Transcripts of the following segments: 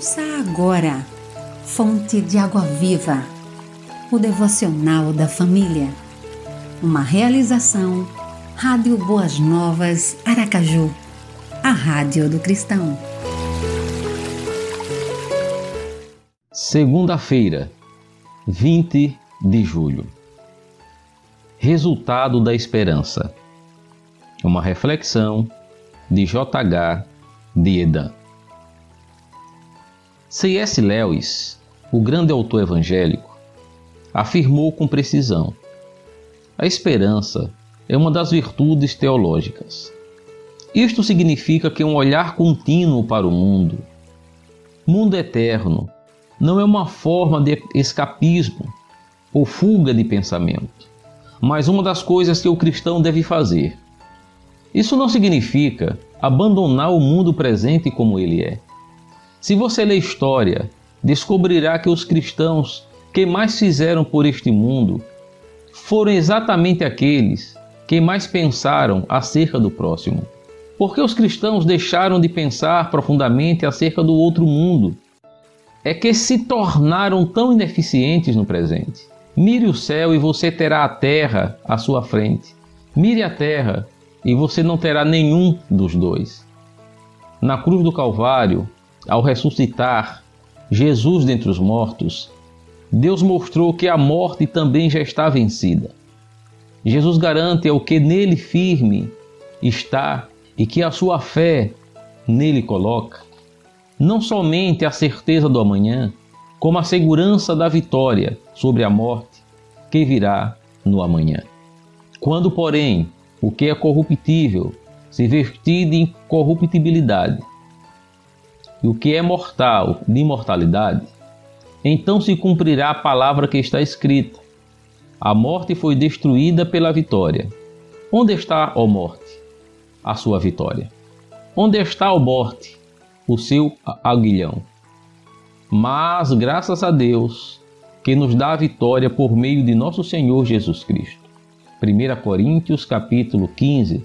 Ouça agora, Fonte de Água Viva, o devocional da família. Uma realização, Rádio Boas Novas, Aracaju, a Rádio do Cristão. Segunda-feira, 20 de julho. Resultado da esperança. Uma reflexão de J.H. Diedan. C.S. Lewis, o grande autor evangélico, afirmou com precisão: a esperança é uma das virtudes teológicas. Isto significa que um olhar contínuo para o mundo, mundo eterno, não é uma forma de escapismo ou fuga de pensamento, mas uma das coisas que o cristão deve fazer. Isso não significa abandonar o mundo presente como ele é se você ler história, descobrirá que os cristãos que mais fizeram por este mundo foram exatamente aqueles que mais pensaram acerca do próximo. Porque os cristãos deixaram de pensar profundamente acerca do outro mundo. É que se tornaram tão ineficientes no presente. Mire o céu e você terá a terra à sua frente. Mire a terra e você não terá nenhum dos dois. Na cruz do Calvário, ao ressuscitar Jesus dentre os mortos, Deus mostrou que a morte também já está vencida. Jesus garante ao que nele firme está e que a sua fé nele coloca, não somente a certeza do amanhã, como a segurança da vitória sobre a morte que virá no amanhã. Quando, porém, o que é corruptível se vestir de incorruptibilidade e o que é mortal de imortalidade, então se cumprirá a palavra que está escrita: A morte foi destruída pela vitória. Onde está, ó morte, a sua vitória? Onde está, ó morte, o seu aguilhão? Mas graças a Deus que nos dá a vitória por meio de nosso Senhor Jesus Cristo. 1 Coríntios capítulo 15,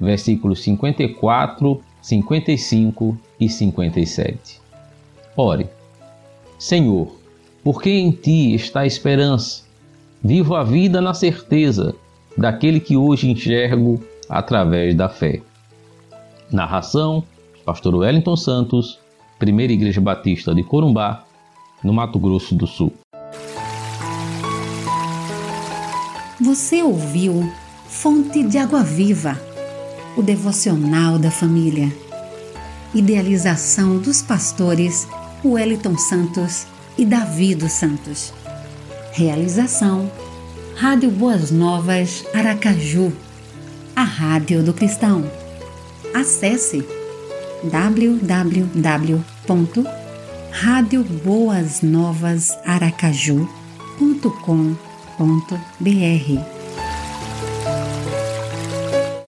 versículos 54 55 e 57. Ore, Senhor, porque em ti está a esperança. Vivo a vida na certeza daquele que hoje enxergo através da fé. Narração: Pastor Wellington Santos, Primeira Igreja Batista de Corumbá, no Mato Grosso do Sul. Você ouviu Fonte de Água Viva o devocional da família. Idealização dos pastores Wellington Santos e Davi dos Santos. Realização Rádio Boas Novas Aracaju, a Rádio do Cristão. Acesse www.radioboasnovasaracaju.com.br